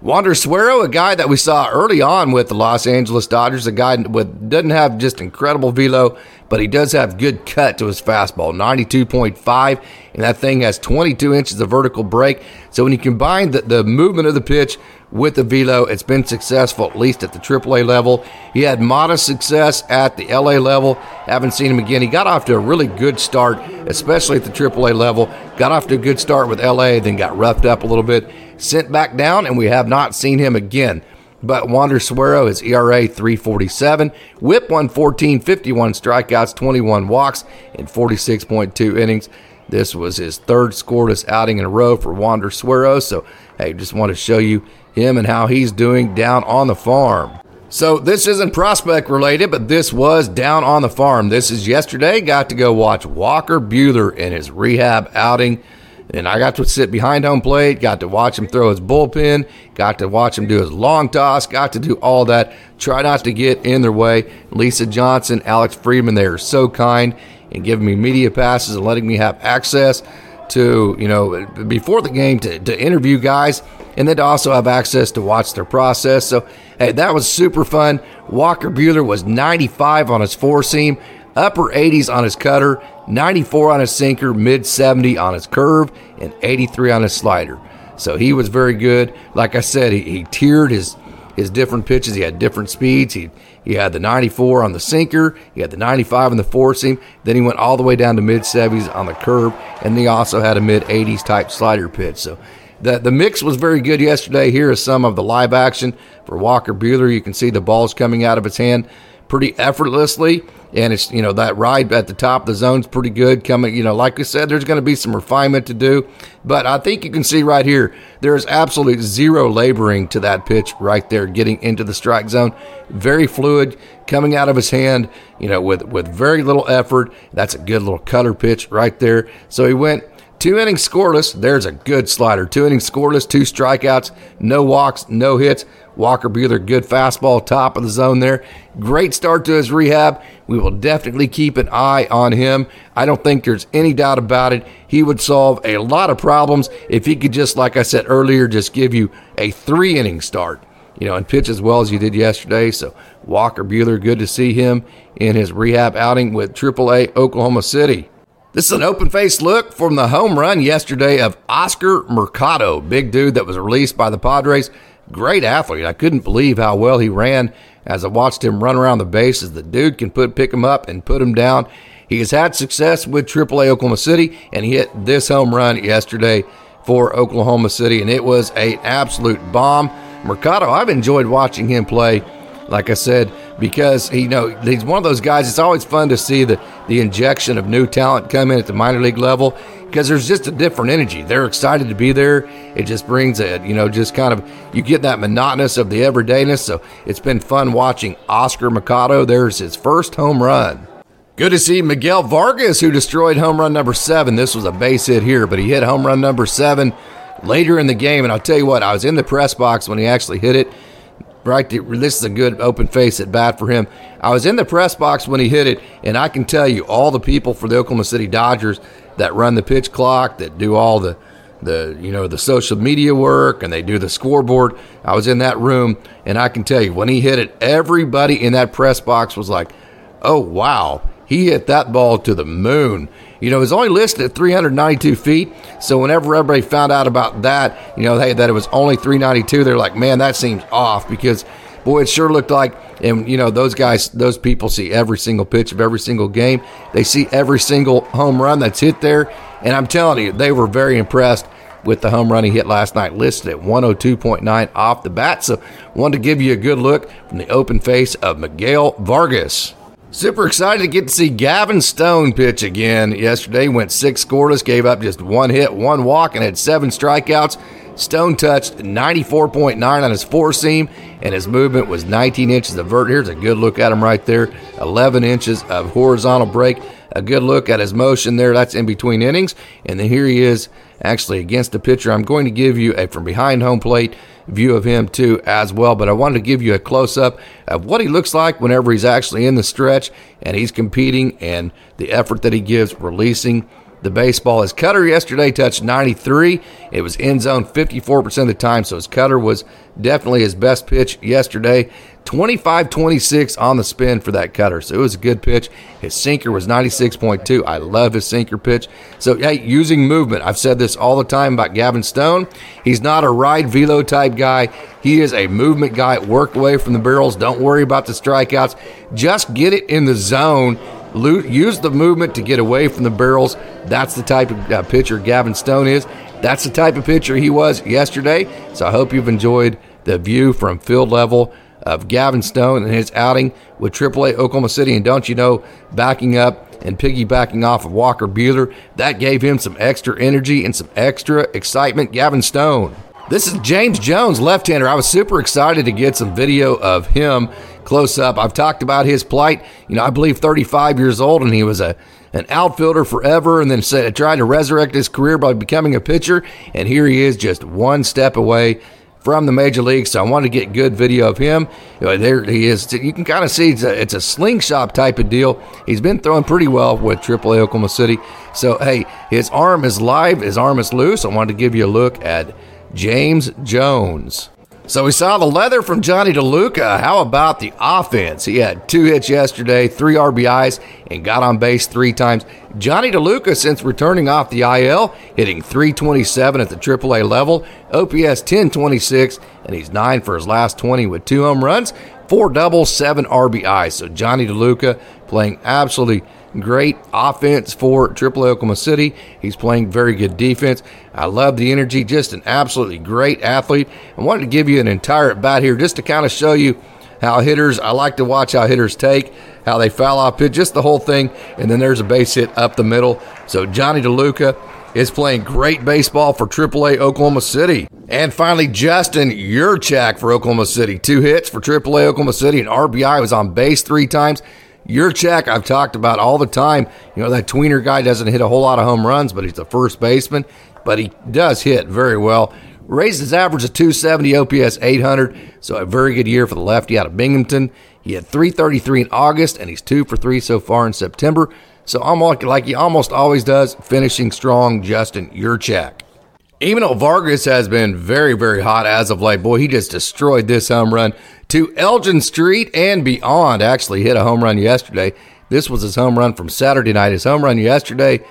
S1: Wander Suero, a guy that we saw early on with the Los Angeles Dodgers, a guy with doesn't have just incredible velo, but he does have good cut to his fastball, 92.5, and that thing has 22 inches of vertical break. So when you combine the, the movement of the pitch with the velo, it's been successful at least at the AAA level. He had modest success at the LA level. Haven't seen him again. He got off to a really good start, especially at the AAA level. Got off to a good start with LA, then got roughed up a little bit sent back down, and we have not seen him again. But Wander Suero, his ERA 347, whip 114, 51 strikeouts, 21 walks, in 46.2 innings. This was his third scoreless outing in a row for Wander Suero. So, hey, just want to show you him and how he's doing down on the farm. So, this isn't prospect related, but this was down on the farm. This is yesterday. Got to go watch Walker Buehler in his rehab outing. And I got to sit behind home plate, got to watch him throw his bullpen, got to watch him do his long toss, got to do all that. Try not to get in their way. Lisa Johnson, Alex Freedman, they are so kind and giving me media passes and letting me have access to, you know, before the game to, to interview guys and then to also have access to watch their process. So, hey, that was super fun. Walker Buehler was 95 on his four seam, upper 80s on his cutter, 94 on his sinker, mid 70 on his curve, and 83 on his slider. So he was very good. Like I said, he, he tiered his his different pitches. He had different speeds. He he had the 94 on the sinker. He had the 95 on the four seam. Then he went all the way down to mid 70s on the curve, and he also had a mid 80s type slider pitch. So the the mix was very good yesterday. Here is some of the live action for Walker Buehler. You can see the balls coming out of his hand pretty effortlessly. And it's, you know, that ride at the top of the zone's pretty good. Coming, you know, like I said, there's going to be some refinement to do. But I think you can see right here, there is absolute zero laboring to that pitch right there, getting into the strike zone. Very fluid, coming out of his hand, you know, with, with very little effort. That's a good little cutter pitch right there. So he went Two innings scoreless. There's a good slider. Two innings scoreless, two strikeouts, no walks, no hits. Walker Buehler, good fastball, top of the zone there. Great start to his rehab. We will definitely keep an eye on him. I don't think there's any doubt about it. He would solve a lot of problems if he could just, like I said earlier, just give you a three inning start, you know, and pitch as well as you did yesterday. So Walker Buehler, good to see him in his rehab outing with AAA Oklahoma City. This is an open faced look from the home run yesterday of Oscar Mercado, big dude that was released by the Padres. Great athlete. I couldn't believe how well he ran as I watched him run around the bases. The dude can put pick him up and put him down. He has had success with AAA Oklahoma City, and he hit this home run yesterday for Oklahoma City, and it was an absolute bomb. Mercado, I've enjoyed watching him play like I said, because you know he's one of those guys. It's always fun to see the the injection of new talent come in at the minor league level because there's just a different energy. They're excited to be there. It just brings a you know just kind of you get that monotonous of the everydayness. So it's been fun watching Oscar Mercado. There's his first home run. Good to see Miguel Vargas, who destroyed home run number seven. This was a base hit here, but he hit home run number seven later in the game. And I'll tell you what, I was in the press box when he actually hit it right? This is a good open face at bat for him. I was in the press box when he hit it, and I can tell you, all the people for the Oklahoma City Dodgers that run the pitch clock, that do all the the you know the social media work and they do the scoreboard. I was in that room and I can tell you when he hit it everybody in that press box was like, "Oh wow, he hit that ball to the moon." You know, it was only listed at 392 feet. So whenever everybody found out about that, you know, hey, that it was only 392, they're like, man, that seems off because, boy, it sure looked like, and, you know, those guys, those people see every single pitch of every single game. They see every single home run that's hit there. And I'm telling you, they were very impressed with the home run he hit last night, listed at 102.9 off the bat. So, wanted to give you a good look from the open face of Miguel Vargas. Super excited to get to see Gavin Stone pitch again. Yesterday went six scoreless, gave up just one hit, one walk, and had seven strikeouts. Stone touched 94.9 on his four seam, and his movement was 19 inches of vert. Here's a good look at him right there 11 inches of horizontal break. A good look at his motion there. That's in between innings. And then here he is actually against the pitcher. I'm going to give you a from behind home plate view of him too as well. But I wanted to give you a close up of what he looks like whenever he's actually in the stretch and he's competing and the effort that he gives releasing the baseball. His cutter yesterday touched 93. It was end zone 54% of the time, so his cutter was definitely his best pitch yesterday. 25 26 on the spin for that cutter. So it was a good pitch. His sinker was 96.2. I love his sinker pitch. So, hey, using movement. I've said this all the time about Gavin Stone. He's not a ride velo type guy. He is a movement guy. Work away from the barrels. Don't worry about the strikeouts. Just get it in the zone use the movement to get away from the barrels. That's the type of uh, pitcher Gavin Stone is. That's the type of pitcher he was yesterday. So I hope you've enjoyed the view from field level of Gavin Stone and his outing with AAA Oklahoma City. And don't you know, backing up and piggybacking off of Walker Buehler, that gave him some extra energy and some extra excitement. Gavin Stone. This is James Jones, left hander. I was super excited to get some video of him close up. I've talked about his plight. You know, I believe 35 years old, and he was a an outfielder forever, and then said, tried to resurrect his career by becoming a pitcher. And here he is, just one step away from the major leagues. So I wanted to get good video of him. There he is. You can kind of see it's a, it's a slingshot type of deal. He's been throwing pretty well with AAA Oklahoma City. So hey, his arm is live. His arm is loose. I wanted to give you a look at James Jones. So we saw the leather from Jonny DeLuca. How about the offense? He had two hits yesterday, three RBIs, and got on base three times. Jonny DeLuca, since returning off the IL, hitting 327 at the AAA level, OPS 1026, and he's nine for his last 20 with two home runs, four doubles, seven RBIs. So Jonny DeLuca playing absolutely great offense for AAA Oklahoma City. He's playing very good defense. I love the energy, just an absolutely great athlete. I wanted to give you an entire at bat here just to kind of show you how hitters, I like to watch how hitters take, how they foul off pitch, just the whole thing. And then there's a base hit up the middle. So Jonny DeLuca is playing great baseball for AAA Oklahoma City. And finally, Justin Yurchak for Oklahoma City. Two hits for AAA Oklahoma City, and RBI was on base three times. Yurchak, I've talked about all the time. You know, that tweener guy doesn't hit a whole lot of home runs, but he's a first baseman, but he does hit very well. Raised his average to 270, OPS 800, so a very good year for the lefty out of Binghamton. He had 333 in August, and he's two for three so far in September. So I'm like he almost always does, finishing strong, Justin Yurchak. Emmanuel Vargas has been very, very hot as of late. Boy, he just destroyed this home run to Elgin Street and beyond. Actually, hit a home run yesterday. This was his home run from Saturday night. His home run yesterday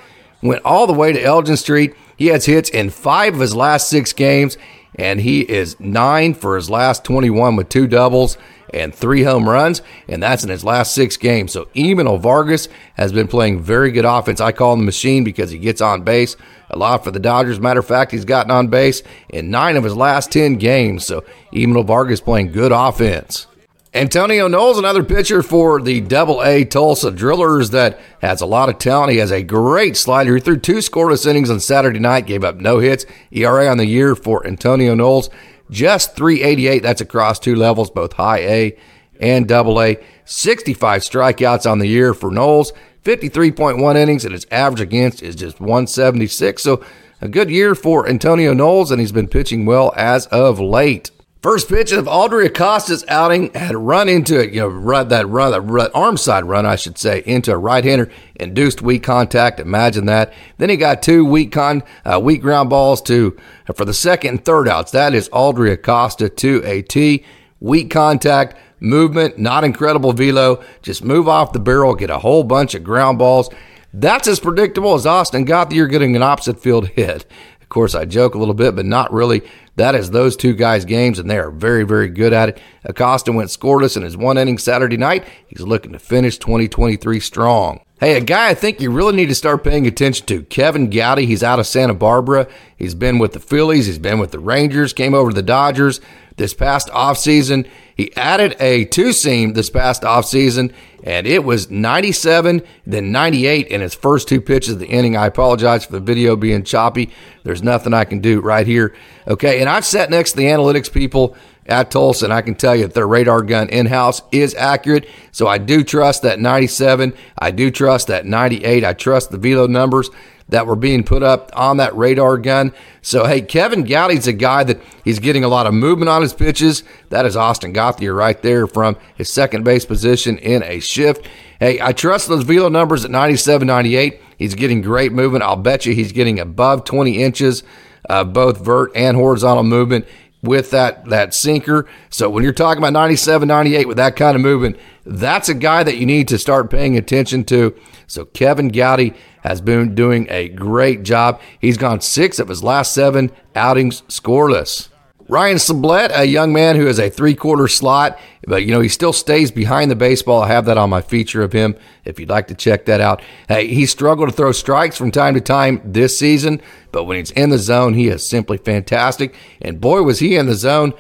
S1: went all the way to Elgin Street. He has hits in five of his last six games, and he is nine for his last 21 with two doubles and three home runs, and that's in his last six games. So Emmanuel Vargas has been playing very good offense. I call him the machine because he gets on base a lot for the Dodgers. Matter of fact, he's gotten on base in nine of his last 10 games. So Emmanuel Vargas playing good offense. Antonio Knowles, another pitcher for the Double A Tulsa Drillers that has a lot of talent. He has a great slider. He threw two scoreless innings on Saturday night, gave up no hits. ERA on the year for Antonio Knowles just 388. That's across two levels, both high A and double A. 65 strikeouts on the year for Knowles, 53.1 innings, and his average against is just 176. So a good year for Antonio Knowles, and he's been pitching well as of late. First pitch of Aldry Acosta's outing had run into it, you know, run that run, that run, arm side run, I should say, into a right hander, induced weak contact. Imagine that. Then he got two weak con, uh, weak ground balls to for the second and third outs. That is Aldry Acosta to a T. Weak contact, movement, not incredible velo. Just move off the barrel, get a whole bunch of ground balls. That's as predictable as Austin Gauthier getting an opposite field hit. Of course, I joke a little bit, but not really. That is those two guys' games, and they are very, very good at it. Acosta went scoreless in his one inning Saturday night. He's looking to finish 2023 strong. Hey, a guy I think you really need to start paying attention to, Kevin Gowdy. He's out of Santa Barbara. He's been with the Phillies. He's been with the Rangers, came over to the Dodgers this past offseason. He added a two seam this past offseason, and it was 97, then 98 in his first two pitches of the inning. I apologize for the video being choppy. There's nothing I can do right here. Okay, and I've sat next to the analytics people at Tulsa, and I can tell you that their radar gun in house is accurate. So I do trust that 97. I do trust that 98. I trust the velo numbers that were being put up on that radar gun. So, hey, Kevin Gowdy's a guy that he's getting a lot of movement on his pitches. That is Austin Gauthier right there from his second base position in a shift. Hey, I trust those velo numbers at 97, 98. He's getting great movement. I'll bet you he's getting above 20 inches of both vert and horizontal movement with that that sinker. So when you're talking about 97, 98 with that kind of movement, that's a guy that you need to start paying attention to. So Kevin Gowdy has been doing a great job. He's gone six of his last seven outings scoreless. Ryan Sublette, a young man who is a three quarter slot, but you know, he still stays behind the baseball. I have that on my feature of him if you'd like to check that out. Hey, he struggled to throw strikes from time to time this season, but when he's in the zone, he is simply fantastic. And boy, was he in the zone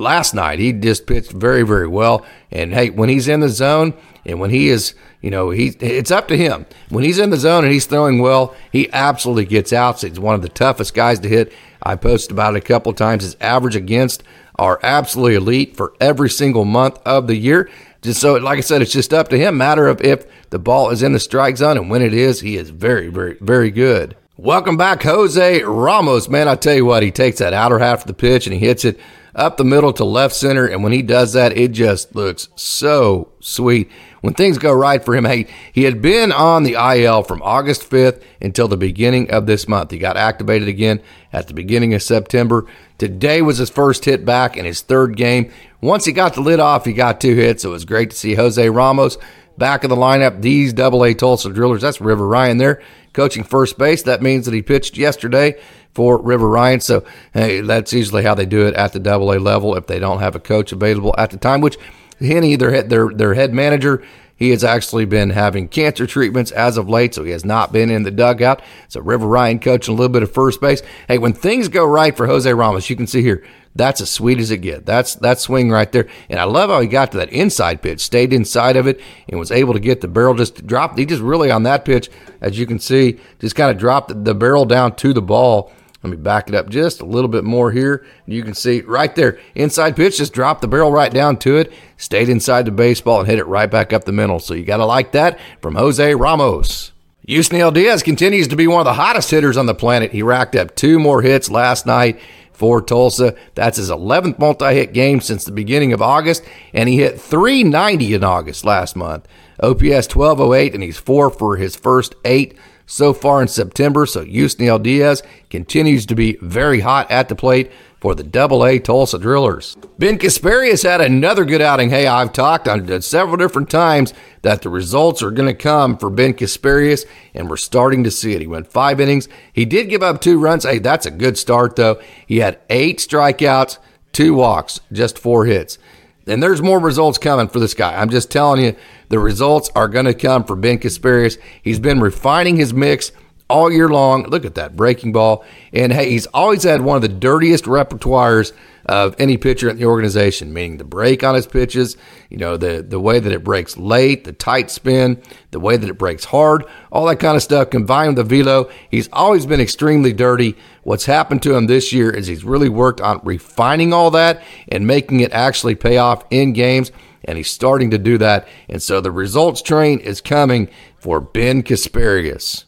S1: last night. He just pitched very, very well. And hey, when he's in the zone and when he is you know, he it's up to him. When he's in the zone and he's throwing well, he absolutely gets outs. He's one of the toughest guys to hit. I posted about it a couple times. His average against are absolutely elite for every single month of the year. Just so, like I said, it's just up to him. Matter of if the ball is in the strike zone, and when it is, he is very, very, very good. Welcome back, Jose Ramos. Man, I tell you what, he takes that outer half of the pitch and he hits it up the middle to left center. And when he does that, it just looks so sweet. When things go right for him, hey, he had been on the IL from August 5th until the beginning of this month. He got activated again at the beginning of September. Today was his first hit back in his third game. Once he got the lid off, he got two hits. So it was great to see Jose Ramos back in the lineup. These double A Tulsa drillers, that's River Ryan there coaching first base. That means that he pitched yesterday for River Ryan. So hey, that's usually how they do it at the Double A level if they don't have a coach available at the time. Which Henny, their head, their their head manager, he has actually been having cancer treatments as of late, so he has not been in the dugout. So River Ryan coaching a little bit of first base. Hey, when things go right for Jose Ramos, you can see here that's as sweet as it gets. That's that swing right there. And I love how he got to that inside pitch, stayed inside of it, and was able to get the barrel just dropped. He just really on that pitch, as you can see, just kind of dropped the barrel down to the ball Let me back it up just a little bit more here. You can see right there, inside pitch, just dropped the barrel right down to it, stayed inside the baseball, and hit it right back up the middle. So you got to like that from Jose Ramos. Yusniel Diaz continues to be one of the hottest hitters on the planet. He racked up two more hits last night for Tulsa. That's his 11th multi hit game since the beginning of August, and he hit 390 in August last month. OPS 1208, and he's four for his first eight so far in September. So Yusniel Diaz continues to be very hot at the plate for the Double A Tulsa Drillers. Ben Casparius had another good outing. Hey, I've talked on several different times that the results are going to come for Ben Casparius, and we're starting to see it. He went five innings. He did give up two runs. Hey, that's a good start, though. He had eight strikeouts, two walks, just four hits. And there's more results coming for this guy. I'm just telling you, the results are going to come for Ben Casparius. He's been refining his mix all year long. Look at that breaking ball. And hey, he's always had one of the dirtiest repertoires of any pitcher in the organization, meaning the break on his pitches, you know, the, the way that it breaks late, the tight spin, the way that it breaks hard, all that kind of stuff combined with the velo. He's always been extremely dirty. What's happened to him this year is he's really worked on refining all that and making it actually pay off in games. And he's starting to do that. And so the results train is coming for Ben Casparius.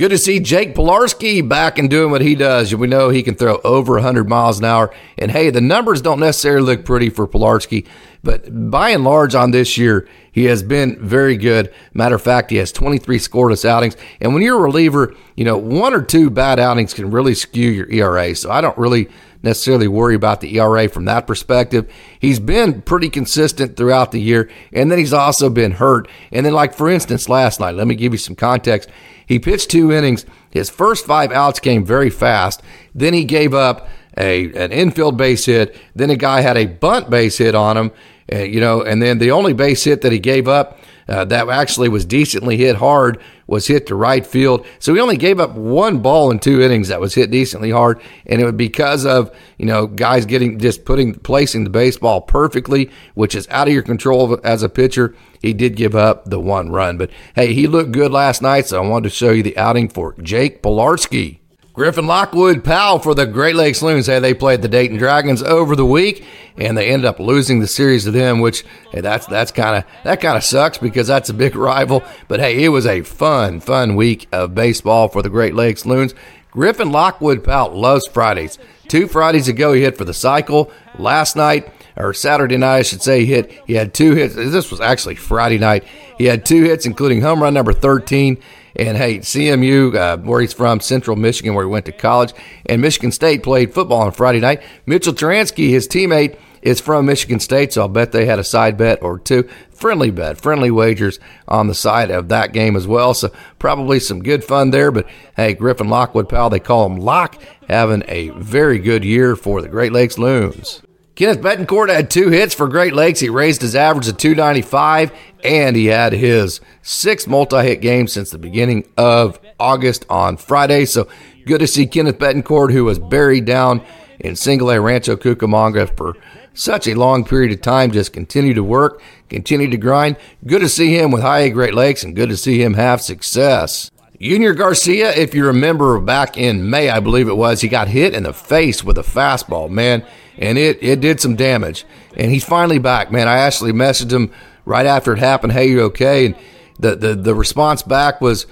S1: Good to see Jake Pilarski back and doing what he does. We know he can throw over 100 miles an hour. And hey, the numbers don't necessarily look pretty for Pilarski, but by and large on this year, he has been very good. Matter of fact, he has 23 scoreless outings. And when you're a reliever, you know, one or two bad outings can really skew your ERA. So I don't really necessarily worry about the ERA from that perspective. He's been pretty consistent throughout the year, and then he's also been hurt. And then, like for instance, last night, let me give you some context. He pitched two innings. His first five outs came very fast. Then he gave up a an infield base hit. Then a guy had a bunt base hit on him. Uh, you know, and then the only base hit that he gave up uh, that actually was decently hit hard was hit to right field. So he only gave up one ball in two innings that was hit decently hard, and it was because of you know guys getting just putting placing the baseball perfectly, which is out of your control as a pitcher he did give up the one run. But hey, he looked good last night, so I wanted to show you the outing for Jake Pilarski. Griffin Lockwood Powell for the Great Lakes Loons. Hey, they played the Dayton Dragons over the week, and they ended up losing the series to them. Which hey, that's that's kind of that kind of sucks because that's a big (laughs) rival. But hey, it was a fun, fun week of baseball for the Great Lakes Loons. Griffin Lockwood Powell loves Fridays. Two Fridays ago, he hit for the cycle. Last night, or Saturday night, I should say, he hit. He had two hits. This was actually Friday night. He had two hits, including home run number 13. And hey, CMU, uh, where he's from, Central Michigan, where he went to college, and Michigan State played football on Friday night. Mitchell Tyranski, his teammate, is from Michigan State, so I'll bet they had a side bet or two. Friendly bet, friendly wagers on the side of that game as well. So probably some good fun there. But hey, Griffin Lockwood Powell, they call him Lock, having a very good year for the Great Lakes Loons. Kenneth Betancourt had two hits for Great Lakes. He raised his average to 295, and he had his sixth multi hit game since the beginning of August on Friday. So good to see Kenneth Betancourt, who was buried down in single A Rancho Cucamonga for such a long period of time, just continue to work, continue to grind. Good to see him with High A Great Lakes, and good to see him have success. Junior Garcia, if you remember back in May, I believe it was, he got hit in the face with a fastball, man, and it, it did some damage. And he's finally back, man. I actually messaged him right after it happened, hey, you okay? And the, the, the response back was,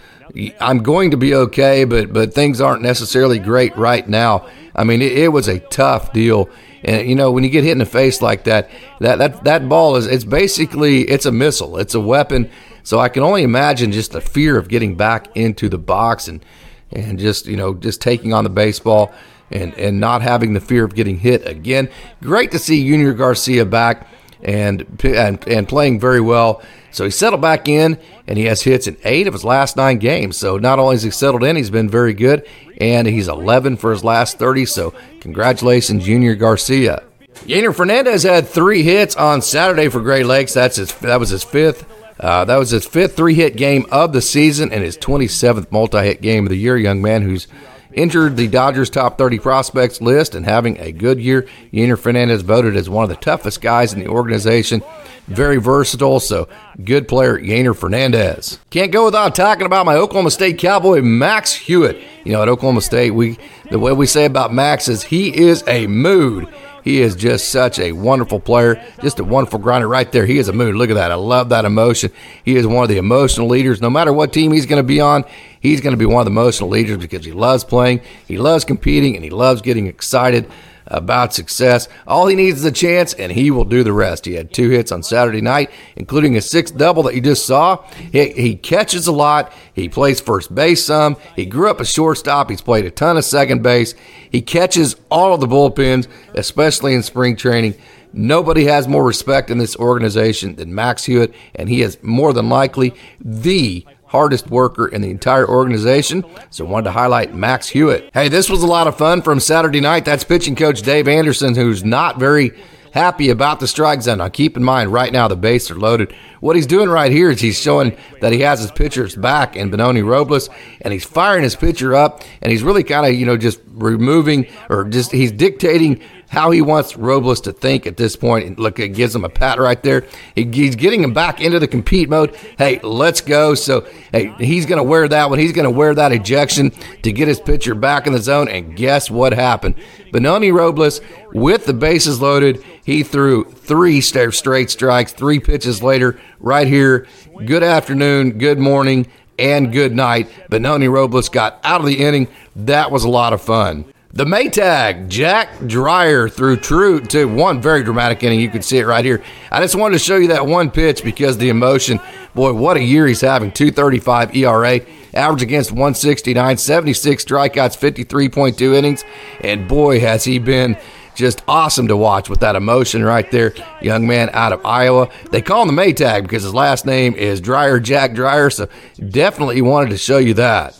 S1: I'm going to be okay, but, but things aren't necessarily great right now. I mean, it, it was a tough deal. And you know, when you get hit in the face like that, that that that ball is it's basically it's a missile. It's a weapon so I can only imagine just the fear of getting back into the box and and just you know just taking on the baseball and and not having the fear of getting hit again. Great to see Junior Garcia back and and and playing very well. So he settled back in and he has hits in eight of his last nine games. So not only has he settled in, he's been very good, and he's 11 for his last 30. So congratulations, Junior Garcia. Yeiner Fernandez had three hits on Saturday for Great Lakes. That's his that was his fifth uh, that was his fifth three hit game of the season and his 27th multi hit game of the year. Young man who's entered the Dodgers top 30 prospects list and having a good year. Yeiner Fernandez voted as one of the toughest guys in the organization. Very versatile, so good player, Yeiner Fernandez. Can't go without talking about my Oklahoma State Cowboy, Max Hewitt. You know, at Oklahoma State, we the way we say about Max is he is a mood. He is just such a wonderful player, just a wonderful grinder right there. He is a mood. Look at that. I love that emotion. He is one of the emotional leaders. No matter what team he's going to be on, he's going to be one of the emotional leaders because he loves playing, he loves competing, and he loves getting excited about success. All he needs is a chance, and he will do the rest. He had two hits on Saturday night, including a sixth double that you just saw. He, he catches a lot. He plays first base some. He grew up a shortstop. He's played a ton of second base. He catches all of the bullpens, especially in spring training. Nobody has more respect in this organization than Max Hewitt, and he is more than likely the hardest worker in the entire organization. So wanted to highlight Max Hewitt. Hey, this was a lot of fun from Saturday night. That's pitching coach Dave Anderson, who's not very happy about the strike zone. Now, keep in mind, right now the bases are loaded. What he's doing right here is he's showing that he has his pitchers back in Benoni Robles, and he's firing his pitcher up, and he's really kind of, you know, just removing or just he's dictating how he wants Robles to think at this point. Look, it gives him a pat right there. He, he's getting him back into the compete mode. Hey, let's go. So, hey, he's going to wear that one. He's going to wear that ejection to get his pitcher back in the zone. And guess what happened? Benoni Robles, with the bases loaded, he threw three straight strikes, three pitches later, right here. Good afternoon, good morning, and good night. Benoni Robles got out of the inning. That was a lot of fun. The Maytag, Jack Dreyer threw true to one very dramatic inning. You can see it right here. I just wanted to show you that one pitch because the emotion. Boy, what a year he's having. 235 ERA, average against 169, 76 strikeouts, 53.2 innings. And boy, has he been just awesome to watch with that emotion right there. Young man out of Iowa. They call him the Maytag because his last name is Dreyer, Jack Dreyer. So definitely wanted to show you that.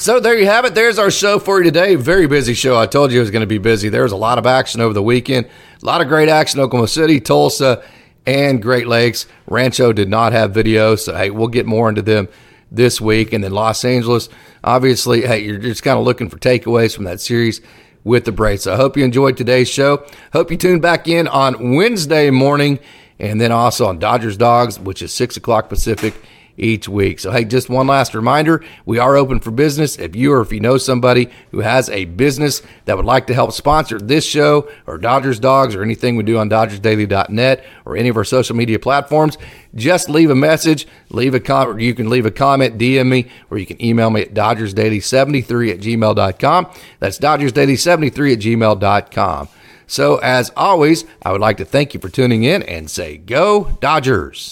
S1: So there you have it. There's our show for you today. Very busy show. I told you it was going to be busy. There was a lot of action over the weekend. A lot of great action. Oklahoma City, Tulsa, and Great Lakes. Rancho did not have video, so hey, we'll get more into them this week. And then Los Angeles, obviously, hey, you're just kind of looking for takeaways from that series with the Braves. So I hope you enjoyed today's show. Hope you tune back in on Wednesday morning, and then also on Dodgers Dawgs, which is six o'clock Pacific each week. So, hey, just one last reminder we are open for business. If you or if you know somebody who has a business that would like to help sponsor this show or Dodgers Dawgs or anything we do on DodgersDaily.net or any of our social media platforms, just leave a message, leave a comment. You can leave a comment, DM me, or you can email me at DodgersDaily73 at gmail.com. That's DodgersDaily73 at gmail.com. So, as always, I would like to thank you for tuning in and say, Go Dodgers!